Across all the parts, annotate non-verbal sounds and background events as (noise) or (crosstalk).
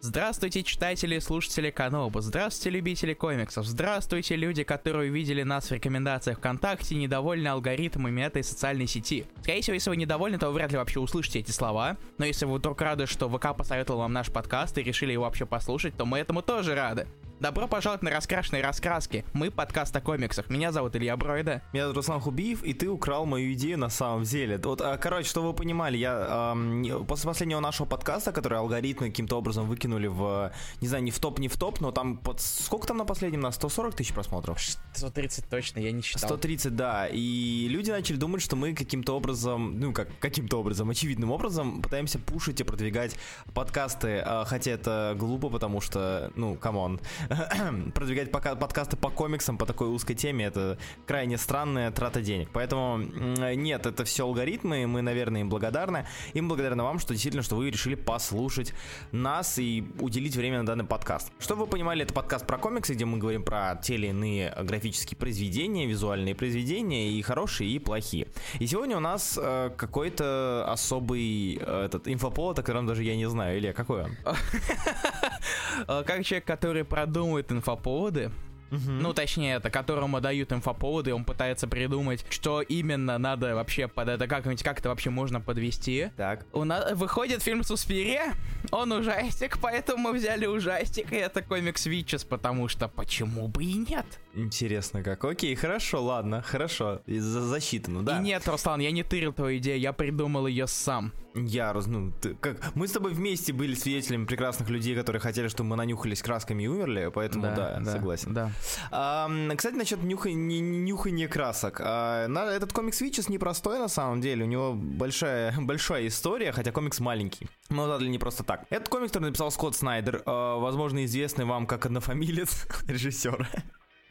Здравствуйте, читатели и слушатели Каноба. Здравствуйте, любители комиксов. Здравствуйте, люди, которые увидели нас в рекомендациях ВКонтакте недовольны алгоритмами этой социальной сети. Скорее всего, если вы недовольны, то вы вряд ли вообще услышите эти слова. Но если вы вдруг рады, что ВК посоветовал вам наш подкаст и решили его вообще послушать, то мы этому тоже рады. Добро пожаловать на раскрашенные раскраски. Мы подкаст о комиксах. Меня зовут Илья Бройда. Меня зовут Руслан Хубиев, и ты украл мою идею на самом деле. Вот, а, короче, что вы понимали, я эм, после последнего нашего подкаста, который алгоритмы каким-то образом выкинули в, не знаю, не в топ, не в топ, но там под сколько там на последнем? На 140 тысяч просмотров? 130 точно, я не считал. 130, да. И люди начали думать, что мы каким-то образом, ну как, каким-то образом, очевидным образом пытаемся пушить и продвигать подкасты, а, хотя это глупо, потому что, ну, come on, (clears throat) продвигать пока подкасты по комиксам по такой узкой теме это крайне странная трата денег. Поэтому нет, это все алгоритмы, мы, наверное, им благодарны. Им благодарны вам, что действительно, что вы решили послушать нас и уделить время на данный подкаст. Чтобы вы понимали, это подкаст про комиксы, где мы говорим про те или иные графические произведения, визуальные произведения, и хорошие, и плохие. И сегодня у нас э, какой-то особый э, этот инфоповод, о котором даже я не знаю. Илья, какой он? (laughs) Как человек, который продумывает инфоповоды, Угу. Ну, точнее, это которому дают инфоповоды, он пытается придумать, что именно надо вообще под это, как, как это вообще можно подвести. Так. У нас выходит фильм Суспирия, он ужастик, поэтому мы взяли ужастик, и это комикс Вичес, потому что почему бы и нет? Интересно как. Окей, хорошо, ладно, хорошо. Засчитано, да. И нет, Руслан, я не тырил твою идею, я придумал ее сам. Я, ну, ты, как, мы с тобой вместе были свидетелями прекрасных людей, которые хотели, чтобы мы нанюхались красками и умерли, поэтому да, да, да согласен. Да. А, кстати, насчет нюха, нюхания красок. А, на, этот комикс Вичес непростой на самом деле, у него большая, (laughs) большая история, хотя комикс маленький. Но дали не просто так. Этот комикс, который написал Скотт Снайдер, а, возможно, известный вам как однофамилец (laughs) режиссера.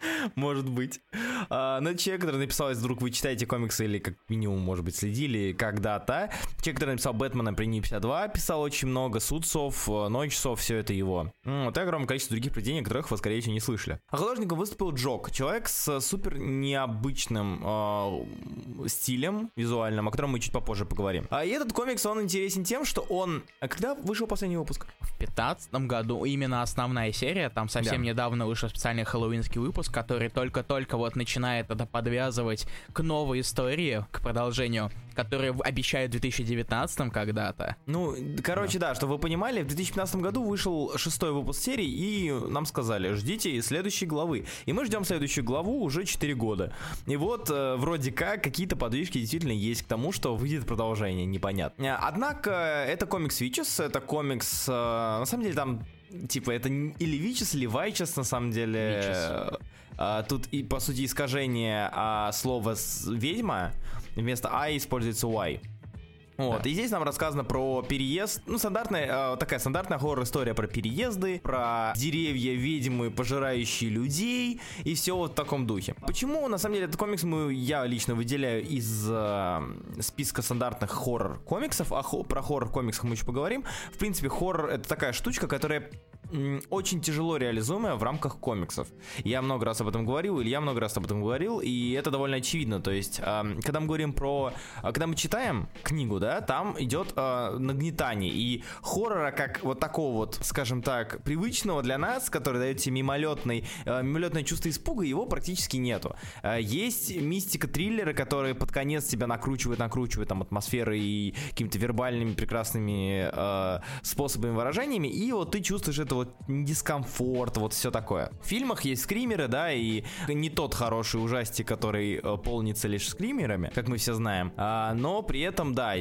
(laughs) Может быть. А, но человек, который написал, если вдруг вы читаете комиксы или как минимум, может быть, следили когда-то. Человек, который написал Бэтмена при 52, писал очень много. Судцов, э, Ночсов, все это его. Вот и огромное количество других произведений, которых вы, скорее всего, не слышали. А художником выступил Джок. Человек с супер необычным э, стилем визуальным, о котором мы чуть попозже поговорим. А и этот комикс, он интересен тем, что он... А когда вышел последний выпуск? В 15 году именно основная серия. Там совсем да. недавно вышел специальный хэллоуинский выпуск, который только-только вот начинает это подвязывать к новой истории, к продолжению, который обещают в 2019 когда-то. Ну, короче, да. да, чтобы вы понимали, в 2015 году вышел шестой выпуск серии, и нам сказали, ждите следующей главы. И мы ждем следующую главу уже 4 года. И вот, э, вроде как, какие-то подвижки действительно есть к тому, что выйдет продолжение, непонятно. Однако, это комикс Вичес, это комикс, э, на самом деле, там типа это или Вичес, или Вайчес, на самом деле. Вичес. А, тут и по сути искажение а, слова ведьма вместо I используется Y. Вот, да. и здесь нам рассказано про переезд, ну, стандартная, э, такая стандартная хоррор-история про переезды, про деревья, ведьмы, пожирающие людей, и все вот в таком духе. Почему, на самом деле, этот комикс мы, я лично выделяю из э, списка стандартных хоррор-комиксов, а хо, про хоррор-комиксах мы еще поговорим. В принципе, хоррор — это такая штучка, которая очень тяжело реализуемая в рамках комиксов. Я много раз об этом говорил, или я много раз об этом говорил, и это довольно очевидно. То есть, э, когда мы говорим про... А, когда мы читаем книгу, да, там идет э, нагнетание. И хоррора, как вот такого вот, скажем так, привычного для нас, который дает тебе мимолетный, э, мимолетное чувство испуга, его практически нету. Э, есть мистика триллеры, которые под конец тебя накручивают, накручивают там атмосферой и какими-то вербальными прекрасными э, способами выражениями, и вот ты чувствуешь это вот дискомфорт, вот все такое. В фильмах есть скримеры, да, и не тот хороший ужастик, который э, полнится лишь скримерами, как мы все знаем, а, но при этом, да,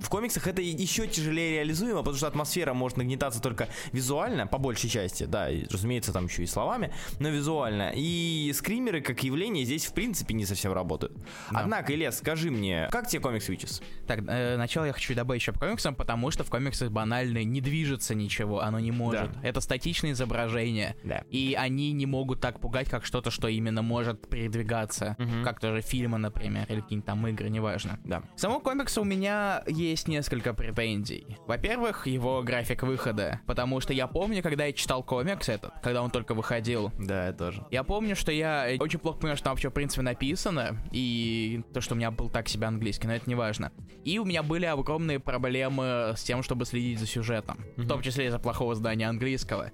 в комиксах это еще тяжелее реализуемо, потому что атмосфера может нагнетаться только визуально, по большей части, да, и, разумеется, там еще и словами, но визуально. И скримеры как явление здесь в принципе не совсем работают. Да. Однако, Илья, скажи мне, как тебе комикс Witches? Так, э, начало я хочу добавить еще по комиксам, потому что в комиксах банально не движется ничего, оно не может. Да. Это статичные изображения. Да. И они не могут так пугать, как что-то, что именно может передвигаться. Мгм. Как тоже фильмы, например, или какие-нибудь там игры, неважно. Да. К самому комиксу у меня есть несколько претензий. Во-первых, его график выхода. Потому что я помню, когда я читал комикс этот, когда он только выходил, Да, я тоже. я помню, что я э, очень плохо понял, что там вообще в принципе написано, и то, что у меня был так себе английский, но это не важно. И у меня были огромные проблемы с тем, чтобы следить за сюжетом, в том числе из-за плохого здания английского.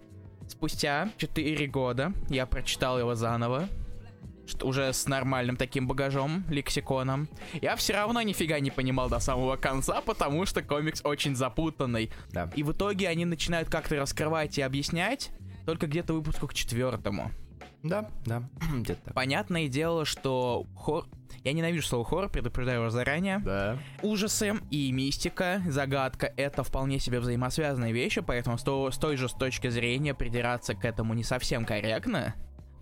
Спустя 4 года я прочитал его заново, что- уже с нормальным таким багажом, лексиконом. Я все равно нифига не понимал до самого конца, потому что комикс очень запутанный. Да. И в итоге они начинают как-то раскрывать и объяснять только где-то выпуску к четвертому. Да, да. (clears throat) Где-то. Понятное дело, что хор... Я ненавижу слово хоррор, предупреждаю вас заранее. Да. Ужасы и мистика, загадка — это вполне себе взаимосвязанные вещи, поэтому с, то- с той же с точки зрения придираться к этому не совсем корректно,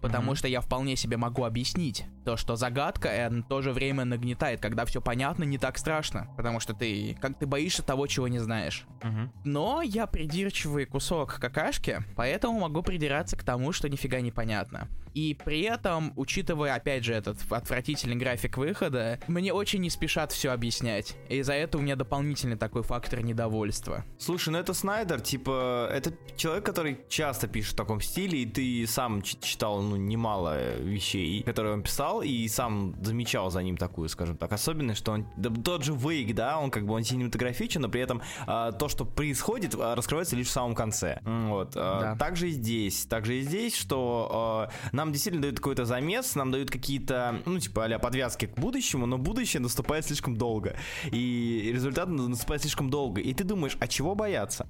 потому Мгм. что я вполне себе могу объяснить то, что загадка э, в то же время нагнетает, когда все понятно, не так страшно, потому что ты как ты боишься того, чего не знаешь. Мгм. Но я придирчивый кусок какашки, поэтому могу придираться к тому, что нифига не понятно. И при этом, учитывая, опять же, этот отвратительный график выхода, мне очень не спешат все объяснять. И из-за этого у меня дополнительный такой фактор недовольства. Слушай, ну это Снайдер, типа, это человек, который часто пишет в таком стиле, и ты сам читал, ну, немало вещей, которые он писал, и сам замечал за ним такую, скажем так, особенность, что он, да, тот же Вейк, да, он как бы, он синематографичен, но при этом а, то, что происходит, а, раскрывается лишь в самом конце. Вот. а, Да. Также и здесь, также и здесь, что а, нам действительно дают какой-то замес, нам дают какие-то, ну, типа, а подвязки к будущему, но будущее наступает слишком долго, и результат наступает слишком долго, и ты думаешь, а чего бояться?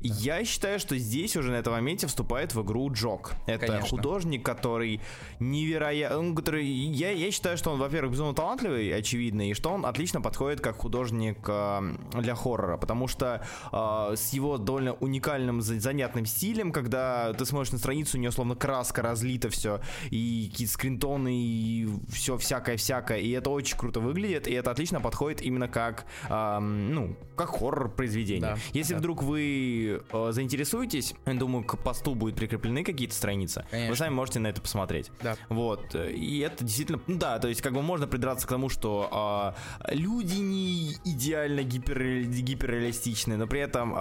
Я считаю, что здесь уже на этом моменте вступает в игру Джок. Это Конечно. художник, который невероятно... Который... Я, я считаю, что он, во-первых, безумно талантливый, очевидно, и что он отлично подходит как художник э, для хоррора, потому что э, с его довольно уникальным, за- занятным стилем, когда ты смотришь на страницу, у нее словно краска разлита все, и какие-то скринтоны, и все всякое-всякое, и это очень круто выглядит, и это отлично подходит именно как, э, ну, как хоррор произведение. Да, Если да. вдруг вы э, заинтересуетесь, думаю, к посту будут прикреплены какие-то страницы, Конечно. вы сами можете на это посмотреть. Да. Вот, э, и это действительно, ну да, то есть как бы можно придраться к тому, что а, люди не идеально гипер, гиперреалистичны, но при этом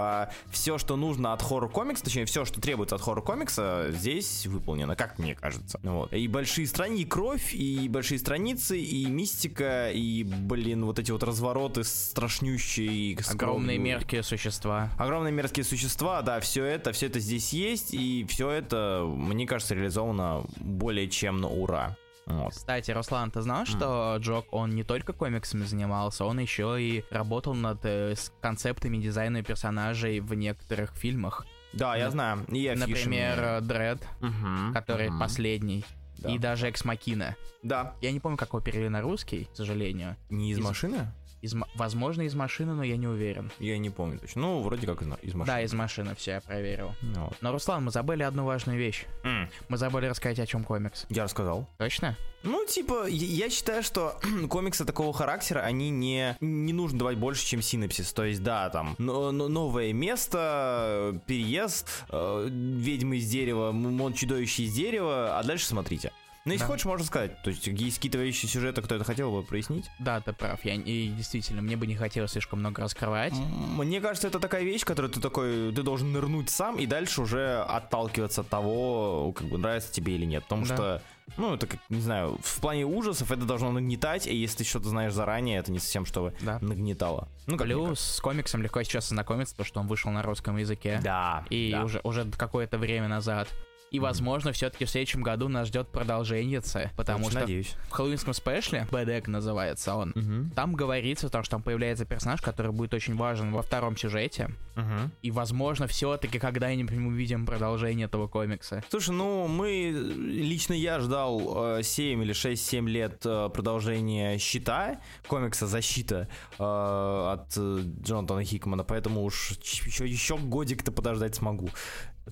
все, что нужно от хоррор-комикса, точнее, все, что требуется от хоррор-комикса, здесь выполнено, как мне кажется. Вот. И большие страницы, и кровь, и большие страницы, и мистика, и, блин, вот эти вот развороты страшнющие. Огромные меркие существа. Огромные мерзкие существа, да, все это, все это здесь есть, и все это, мне кажется, реализовано более чем на ура. Вот. Кстати, Руслан, ты знал, что Джок, он не только комиксами занимался, он еще и работал над э, концептами дизайна персонажей в некоторых фильмах. Да, я На- знаю. И. Например, э, Дред, Мгм, который мгм. последний. Да. И даже Экс Макина. Да. Я не помню, как его перевели на русский, к сожалению. Не из Из- машины? Из, возможно, из машины, но я не уверен. Я не помню точно. Ну, вроде как из, из машины. Да, из машины, все, я проверил. Ну, вот. Но, Руслан, мы забыли одну важную вещь. М, Мы забыли рассказать, о чем комикс. Я рассказал. Точно? Ну, типа, я считаю, что (clears throat) комиксы такого характера, они не, не нужно давать больше, чем синапсис. То есть, да, там, но- но- новое место, переезд, э, ведьмы из дерева, мон чудовище из дерева, а дальше смотрите. Ну, если Да. хочешь, можно сказать. То есть, есть какие-то вещи сюжета, кто это хотел бы прояснить? Да, ты прав. Я, и действительно, мне бы не хотелось слишком много раскрывать. Мне кажется, это такая вещь, которую ты такой, ты должен нырнуть сам и дальше уже отталкиваться от того, как бы нравится тебе или нет. Потому Да. что, ну, это как, не знаю, в плане ужасов это должно нагнетать, и если ты что-то знаешь заранее, это не совсем чтобы Да. нагнетало. Ну, как Плюс с комиксом легко сейчас ознакомиться, потому что он вышел на русском языке. Да. И да. уже, уже какое-то время назад. И, возможно, все-таки в следующем году нас ждет продолжение, потому Очень что надеюсь. в хэллоуинском спешле, Бэдек называется он, Мгм. там говорится о том, что там появляется персонаж, который будет очень важен во втором сюжете. Мгм. И, возможно, все-таки когда-нибудь мы увидим продолжение этого комикса. Слушай, ну мы, лично я ждал э, 7 или 6-7 лет э, продолжения «Щита», комикса «Защита» э, от э, Джонатана Хикмана, поэтому уж еще, еще годик-то подождать смогу.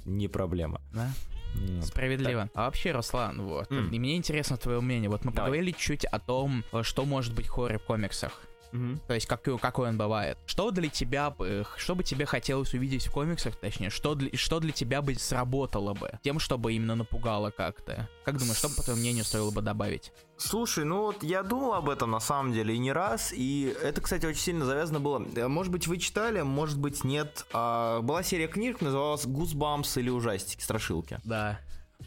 Не проблема. Да? Вот. Справедливо. А вообще, Руслан, вот. М. И мне интересно твое мнение. Вот мы Давай. поговорили чуть о том, э, что может быть хоррор в комиксах. Угу. То есть как, какой он бывает. Что для тебя, что бы тебе хотелось увидеть в комиксах, точнее, что для, что для тебя бы сработало бы тем, чтобы именно напугало как-то? Как думаешь, что, по твоему мнению, стоило бы добавить? Слушай, ну вот я думал об этом на самом деле и не раз, и это, кстати, очень сильно завязано было. Э, может быть, вы читали, может быть, нет. А, была серия книг, называлась «Гусбамс» или «Ужастики», «Страшилки». Да.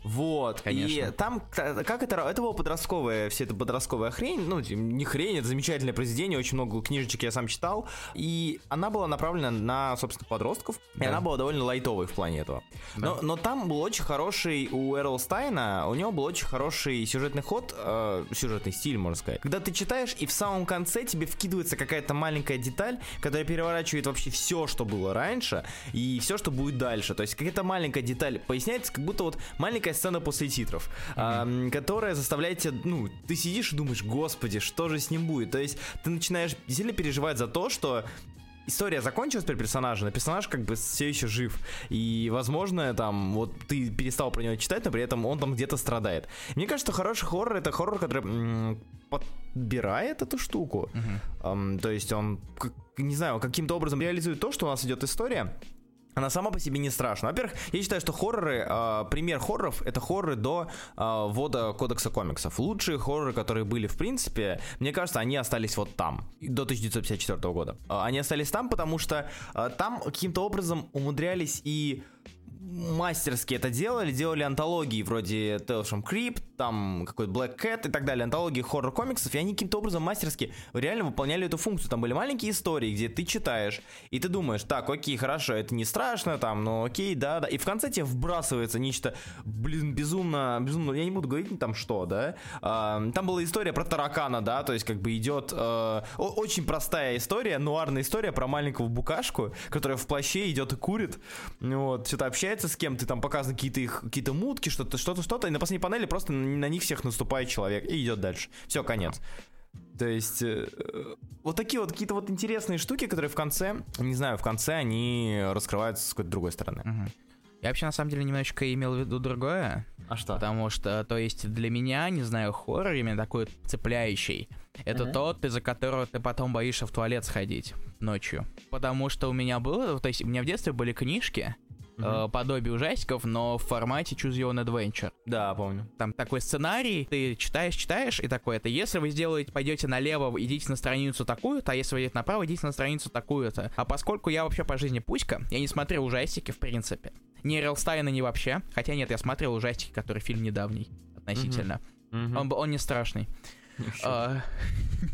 Вот, Конечно. и там, как это, это была подростковая, вся эта подростковая хрень, ну, не хрень, это замечательное произведение, очень много книжечек я сам читал, и она была направлена на, собственно, подростков, да. и она была довольно лайтовой в плане этого. Да. Но, но там был очень хороший, у Эрл Стайна, у него был очень хороший сюжетный ход, э, сюжетный стиль, можно сказать, когда ты читаешь, и в самом конце тебе вкидывается какая-то маленькая деталь, которая переворачивает вообще все, что было раньше, и все, что будет дальше, то есть какая-то маленькая деталь поясняется, как будто вот маленькая сцена после титров, mm-hmm. а, которая заставляет тебя, ну, ты сидишь и думаешь, господи, что же с ним будет? То есть ты начинаешь сильно переживать за то, что история закончилась при персонаже, но персонаж как бы все еще жив. И, возможно, там, вот ты перестал про него читать, но при этом он там где-то страдает. Мне кажется, хороший хоррор это хоррор, который м- подбирает эту штуку. Uh-huh. Um, то есть он, как, не знаю, каким-то образом реализует то, что у нас идет история она сама по себе не страшна. Во-первых, я считаю, что хорроры, э, пример хорроров, это хорроры до э, ввода кодекса комиксов. Лучшие хорроры, которые были в принципе, мне кажется, они остались вот там, до 1954 года. Э, они остались там, потому что э, там каким-то образом умудрялись и мастерски это делали, делали антологии вроде Tales from Crypt, там какой-то Black Cat и так далее, антологии хоррор-комиксов, и они каким-то образом мастерски реально выполняли эту функцию. Там были маленькие истории, где ты читаешь, и ты думаешь, так, окей, хорошо, это не страшно, там, ну окей, да, да, и в конце тебе вбрасывается нечто, блин, безумно, безумно, я не буду говорить там что, да, а, там была история про таракана, да, то есть как бы идет а, очень простая история, нуарная история про маленького букашку, которая в плаще идет и курит, вот, что-то общается общается с кем-то, там показаны какие-то их какие-то мутки, что-то, что-то, что-то, и на последней панели просто на них всех наступает человек и идет дальше. Все, конец. То есть, э, вот такие вот какие-то вот интересные штуки, которые в конце, не знаю, в конце они раскрываются с какой-то другой стороны. Угу. Я вообще на самом деле немножечко имел в виду другое. А что? Потому что, то есть, для меня, не знаю, хоррор именно такой цепляющий. Это uh-huh. тот, из-за которого ты потом боишься в туалет сходить ночью. Потому что у меня было, то есть, у меня в детстве были книжки, mm-hmm. э, подобие ужастиков, но в формате Choose Your Own Adventure. Да, помню. Там такой сценарий, ты читаешь, читаешь, и такой это, если вы сделаете, пойдете налево, идите на страницу такую-то, а если вы идете направо, идите на страницу такую-то. А поскольку я вообще по жизни пуська, я не смотрел ужастики, в принципе. Ни Релстайна, ни вообще. Хотя нет, я смотрел ужастики, который фильм недавний относительно. Mm-hmm. Mm-hmm. Он, он не страшный. А,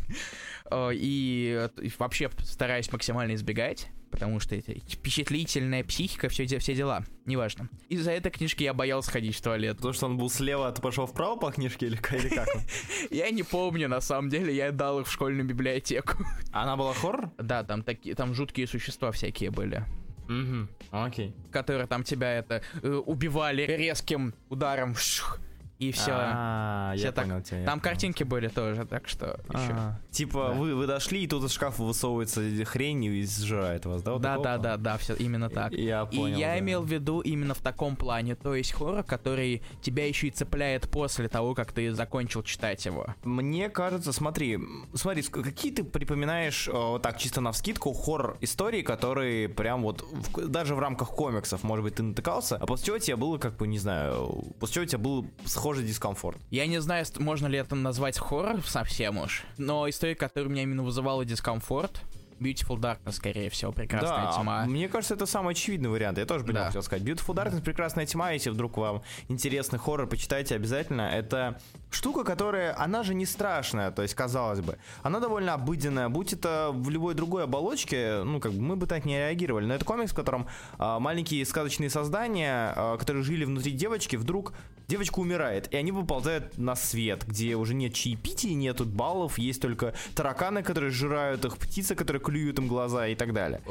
(laughs) а, и вообще стараюсь максимально избегать потому что это впечатлительная психика, все, все дела, неважно. Из-за этой книжки я боялся ходить в туалет. Потому что он был слева, а ты пошел вправо по книжке или, или как? (laughs) Я не помню, на самом деле, я дал их в школьную библиотеку. Она была хоррор? Да, там такие, там жуткие существа всякие были. Угу, окей. Которые там тебя это э, убивали резким ударом. Шух, и все. А, я так. понял тебя. Там картинки были тоже, так что еще. Типа вы вы дошли и тут из шкафа высовывается хрень и сжирает вас, да? Да, да, да, да, все именно так. Я понял. И я имел в виду именно в таком плане, то есть хоррор, который тебя еще и цепляет после того, как ты закончил читать его. Мне кажется, смотри, смотри, какие ты припоминаешь, так чисто на вскидку, хоррор истории, которые прям вот даже в рамках комиксов, может быть, ты натыкался, а после чего у тебя было как бы не знаю, после чего у тебя был схожий похожий дискомфорт. Я не знаю, можно ли это назвать хоррор совсем уж, но история, которая меня именно вызывала дискомфорт, Beautiful Darkness, скорее всего, прекрасная да, тьма. Мне кажется, это самый очевидный вариант. Я тоже бы да. хотел сказать. Beautiful Darkness, прекрасная тьма. Если вдруг вам интересный хоррор, почитайте обязательно. Это штука, которая, она же не страшная, то есть, казалось бы. Она довольно обыденная. Будь это в любой другой оболочке, ну, как бы мы бы так не реагировали. Но это комикс, в котором а, маленькие сказочные создания, а, которые жили внутри девочки, вдруг девочка умирает, и они выползают на свет, где уже нет чаепития, нету баллов, есть только тараканы, которые жирают их, птицы, которые клюют им глаза и так далее.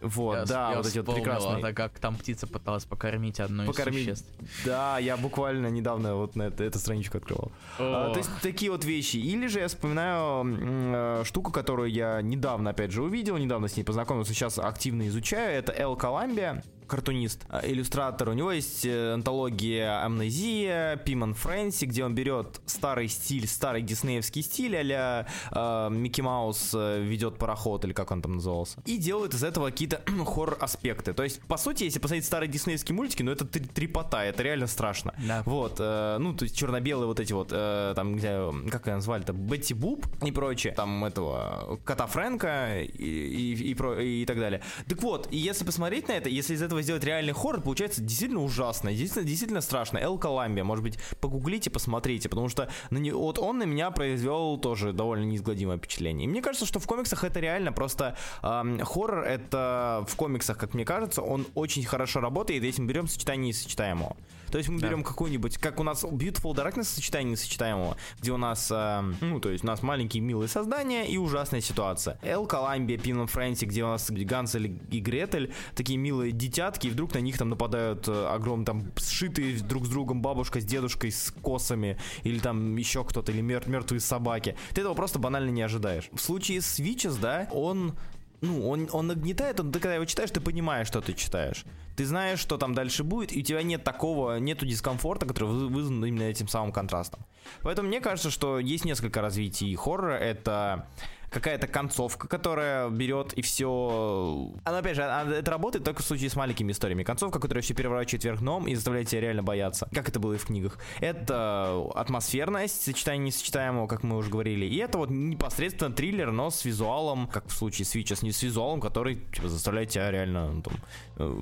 Вот, я, да, я вот эти вот прекрасные. Это как там птица пыталась покормить одну покормить. из существ. Да, я буквально недавно вот на это, эту страничку открывал. А, то есть такие вот вещи. Или же я вспоминаю э, штуку, которую я недавно, опять же, увидел, недавно с ней познакомился, сейчас активно изучаю. Это Эл Коламбия. Картунист, а, иллюстратор. У него есть э, антология Амнезия, Пиман Фрэнси, где он берет старый стиль, старый диснеевский стиль, а-ля э, Микки Маус э, ведет пароход, или как он там назывался, и делает из этого какие-то (clears throat) хоррор-аспекты. То есть, по сути, если посмотреть старые диснеевские мультики, ну это трепота, это реально страшно. Да. Вот, э, ну, то есть черно-белые вот эти вот, э, там, где, как ее назвали-то, Бетти Буб и прочее, там этого кота Фрэнка и, и, и, про, и так далее. Так вот, и если посмотреть на это, если из этого сделать реальный хоррор, получается действительно ужасно, действительно, действительно страшно. Эл Коламбия, может быть, погуглите, посмотрите, потому что на не, вот он на меня произвел тоже довольно неизгладимое впечатление. И мне кажется, что в комиксах это реально просто эм, хоррор, это в комиксах, как мне кажется, он очень хорошо работает, если мы берем сочетание несочетаемого. То есть мы да. берем какую-нибудь, как у нас Beautiful Darkness сочетание несочетаемого, где у нас, э, ну, то есть у нас маленькие милые создания и ужасная ситуация. Эл Коламбия, Пин Фрэнси, где у нас Гансель и Гретель, такие милые детятки, и вдруг на них там нападают э, огромные, там, сшитые друг с другом бабушка с дедушкой с косами, или там еще кто-то, или мер- мертвые собаки. Ты этого просто банально не ожидаешь. В случае с Witches, да, он ну, он, он нагнетает, он, ты когда его читаешь, ты понимаешь, что ты читаешь. Ты знаешь, что там дальше будет, и у тебя нет такого, нету дискомфорта, который вызван именно этим самым контрастом. Поэтому мне кажется, что есть несколько развитий хоррора. Это какая-то концовка, которая берет и все... Она, опять же, это работает только в случае с маленькими историями. Концовка, которая все переворачивает вверх дном и заставляет тебя реально бояться, как это было и в книгах. Это атмосферность, сочетание несочетаемого, как мы уже говорили. И это вот непосредственно триллер, но с визуалом, как в случае с Witches, не с визуалом, который типа, заставляет тебя реально ну, там, э,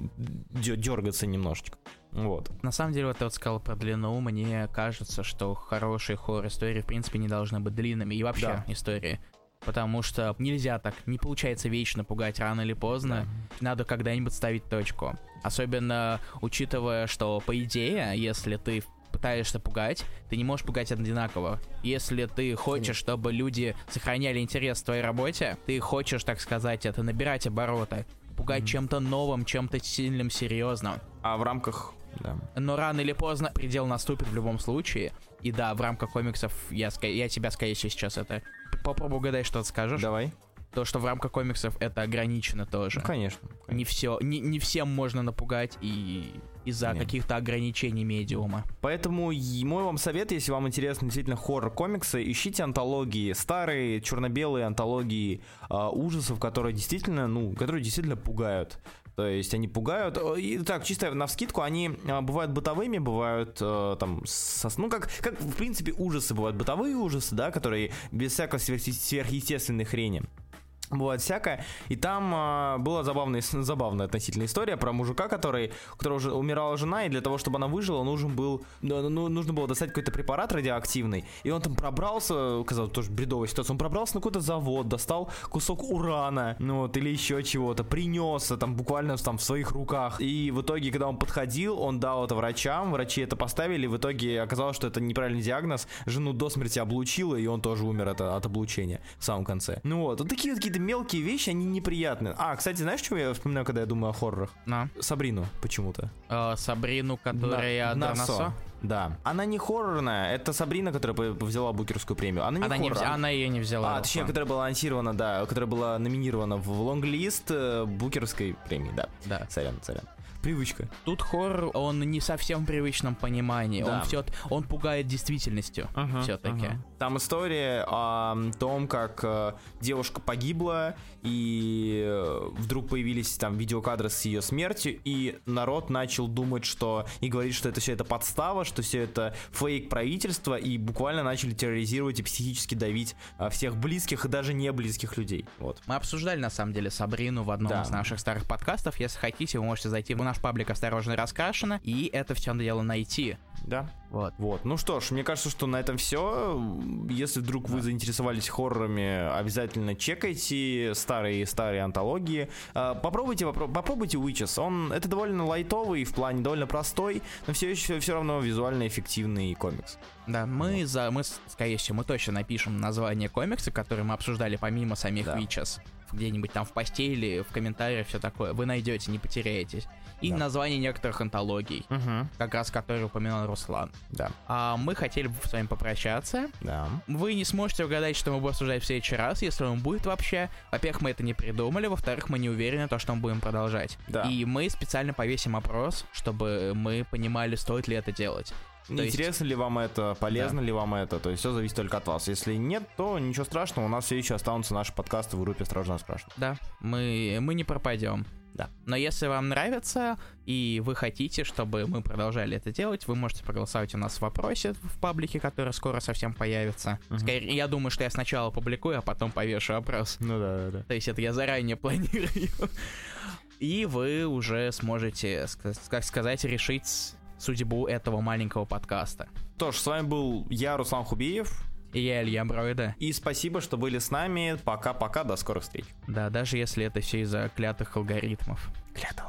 дергаться немножечко. Вот. На самом деле, вот ты вот сказал про длину, мне кажется, что хорошие хоррор-истории, в принципе, не должны быть длинными. И вообще да. истории потому что нельзя так, не получается вечно пугать рано или поздно, да. надо когда-нибудь ставить точку. Особенно учитывая, что по идее, если ты пытаешься пугать, ты не можешь пугать одинаково. Если ты хочешь, чтобы люди сохраняли интерес в твоей работе, ты хочешь, так сказать, это набирать обороты, пугать mm-hmm. чем-то новым, чем-то сильным, серьезным. А в рамках да. Но рано или поздно предел наступит в любом случае. И да, в рамках комиксов я, я тебя, скорее всего, сейчас это попробую угадать, что ты скажешь. Давай. То, что в рамках комиксов это ограничено тоже. Ну, конечно. конечно. Не все, не, не всем можно напугать и из-за каких-то ограничений медиума. Поэтому мой вам совет, если вам интересны действительно хоррор-комиксы, ищите антологии, старые черно-белые антологии э, ужасов, которые действительно, ну, которые действительно пугают. То есть они пугают. И так, чисто на вскидку, они а, бывают бытовыми, бывают э, там, со, ну, как, как в принципе ужасы бывают бытовые ужасы, да, которые без всякой сверхъестественной хрени бывает всякое. И там э, была забавная, забавная относительно история про мужика, который, у которого уже умирала жена, и для того, чтобы она выжила, нужен был, ну, ну нужно было достать какой-то препарат радиоактивный. И он там пробрался, казалось, тоже бредовая ситуация, он пробрался на какой-то завод, достал кусок урана, ну вот, или еще чего-то, принес там буквально там в своих руках. И в итоге, когда он подходил, он дал это врачам, врачи это поставили, в итоге оказалось, что это неправильный диагноз, жену до смерти облучила, и он тоже умер от, от облучения в самом конце. Ну вот, вот такие вот какие какие-то мелкие вещи, они неприятные. А, кстати, знаешь, что я вспоминаю, когда я думаю о хоррорах? На. Сабрину почему-то. Э, Сабрину, которая На, Насо. Да. Она не хоррорная, это Сабрина, которая взяла Букерскую премию. Она не она, не вз... она ее не взяла. А, точнее, которая была анонсирована, да, которая была номинирована в лонглист э, Букерской премии, да. Да. Сорян, сорян привычка. Тут хоррор, он не совсем в привычном понимании. Да. Он все, он пугает действительностью uh-huh, все-таки. Uh-huh. Там история о том, как э, девушка погибла, и э, вдруг появились там видеокадры с ее смертью, и народ начал думать, что и говорить, что это все это подстава, что все это фейк правительства, и буквально начали терроризировать и психически давить э, всех близких и даже не близких людей. Вот. Мы обсуждали на самом деле Сабрину в одном да. из наших старых подкастов. Если хотите, вы можете зайти в наш наш паблик осторожно раскрашено, и это все надо дело найти. Да. Вот. Вот. Ну что ж, мне кажется, что на этом все. Если вдруг да. вы заинтересовались хоррорами, обязательно чекайте старые-старые антологии. А, попробуйте, попро- попробуйте Witches. Он это довольно лайтовый, в плане довольно простой, но все еще все равно визуально эффективный комикс. Да, мы вот. за мы, скорее всего, мы точно напишем название комикса, который мы обсуждали помимо самих да. Witches где-нибудь там в постели, в комментариях, все такое. Вы найдете, не потеряетесь. И да. название некоторых антологий, угу. как раз которые упоминал Руслан. Да. А мы хотели бы с вами попрощаться. Да. Вы не сможете угадать, что мы будем обсуждать в следующий раз, если он будет вообще. Во-первых, мы это не придумали, во-вторых, мы не уверены, то, что мы будем продолжать. Да. И мы специально повесим опрос, чтобы мы понимали, стоит ли это делать. То есть- Интересно ли вам это, полезно ли вам это, то есть все зависит только от вас. Если нет, то ничего страшного, у нас все еще останутся наши подкасты в группе «Осторожно, спрашивают». Да, мы, мы не пропадем. Да. Но если вам нравится и вы хотите, чтобы мы продолжали это делать, вы можете проголосовать у нас в вопросе в паблике, который скоро совсем появится. Мгм. Скорее, я думаю, что я сначала публикую, а потом повешу опрос. Ну да, да, да. То есть это я заранее (laughs) планирую. И вы уже сможете, как сказать, решить судьбу этого маленького подкаста. Что ж, с вами был я, Руслан Хубиев, И я Илья Броида. и спасибо, что были с нами. Пока-пока, до скорых встреч. Да, даже если это все из-за клятых алгоритмов. Клятых